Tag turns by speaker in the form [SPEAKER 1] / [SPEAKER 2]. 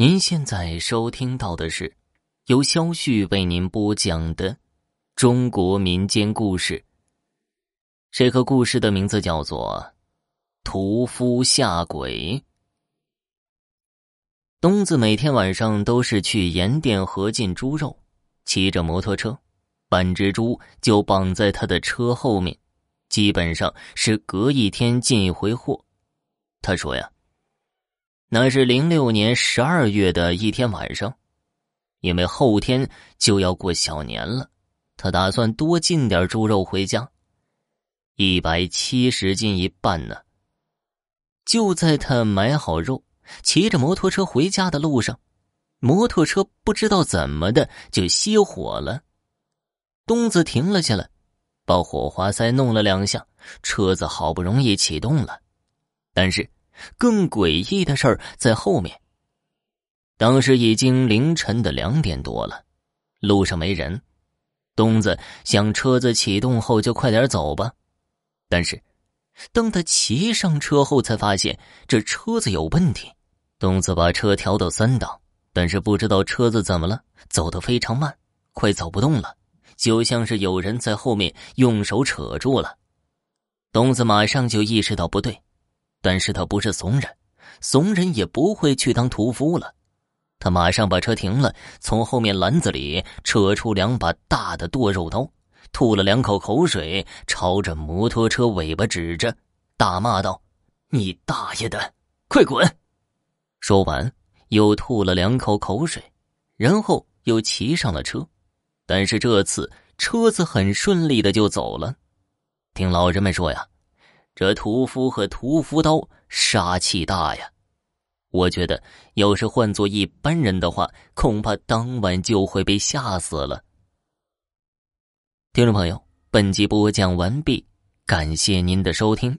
[SPEAKER 1] 您现在收听到的是由肖旭为您播讲的中国民间故事。这个故事的名字叫做《屠夫下鬼》。东子每天晚上都是去盐店河进猪肉，骑着摩托车，半只猪就绑在他的车后面，基本上是隔一天进一回货。他说呀。那是零六年十二月的一天晚上，因为后天就要过小年了，他打算多进点猪肉回家。一百七十斤一半呢。就在他买好肉，骑着摩托车回家的路上，摩托车不知道怎么的就熄火了。东子停了下来，把火花塞弄了两下，车子好不容易启动了，但是。更诡异的事儿在后面。当时已经凌晨的两点多了，路上没人。东子想车子启动后就快点走吧，但是当他骑上车后，才发现这车子有问题。东子把车调到三档，但是不知道车子怎么了，走得非常慢，快走不动了，就像是有人在后面用手扯住了。东子马上就意识到不对。但是他不是怂人，怂人也不会去当屠夫了。他马上把车停了，从后面篮子里扯出两把大的剁肉刀，吐了两口口水，朝着摩托车尾巴指着，大骂道：“你大爷的，快滚！”说完，又吐了两口口水，然后又骑上了车。但是这次车子很顺利的就走了。听老人们说呀。这屠夫和屠夫刀杀气大呀！我觉得，要是换做一般人的话，恐怕当晚就会被吓死了。听众朋友，本集播讲完毕，感谢您的收听。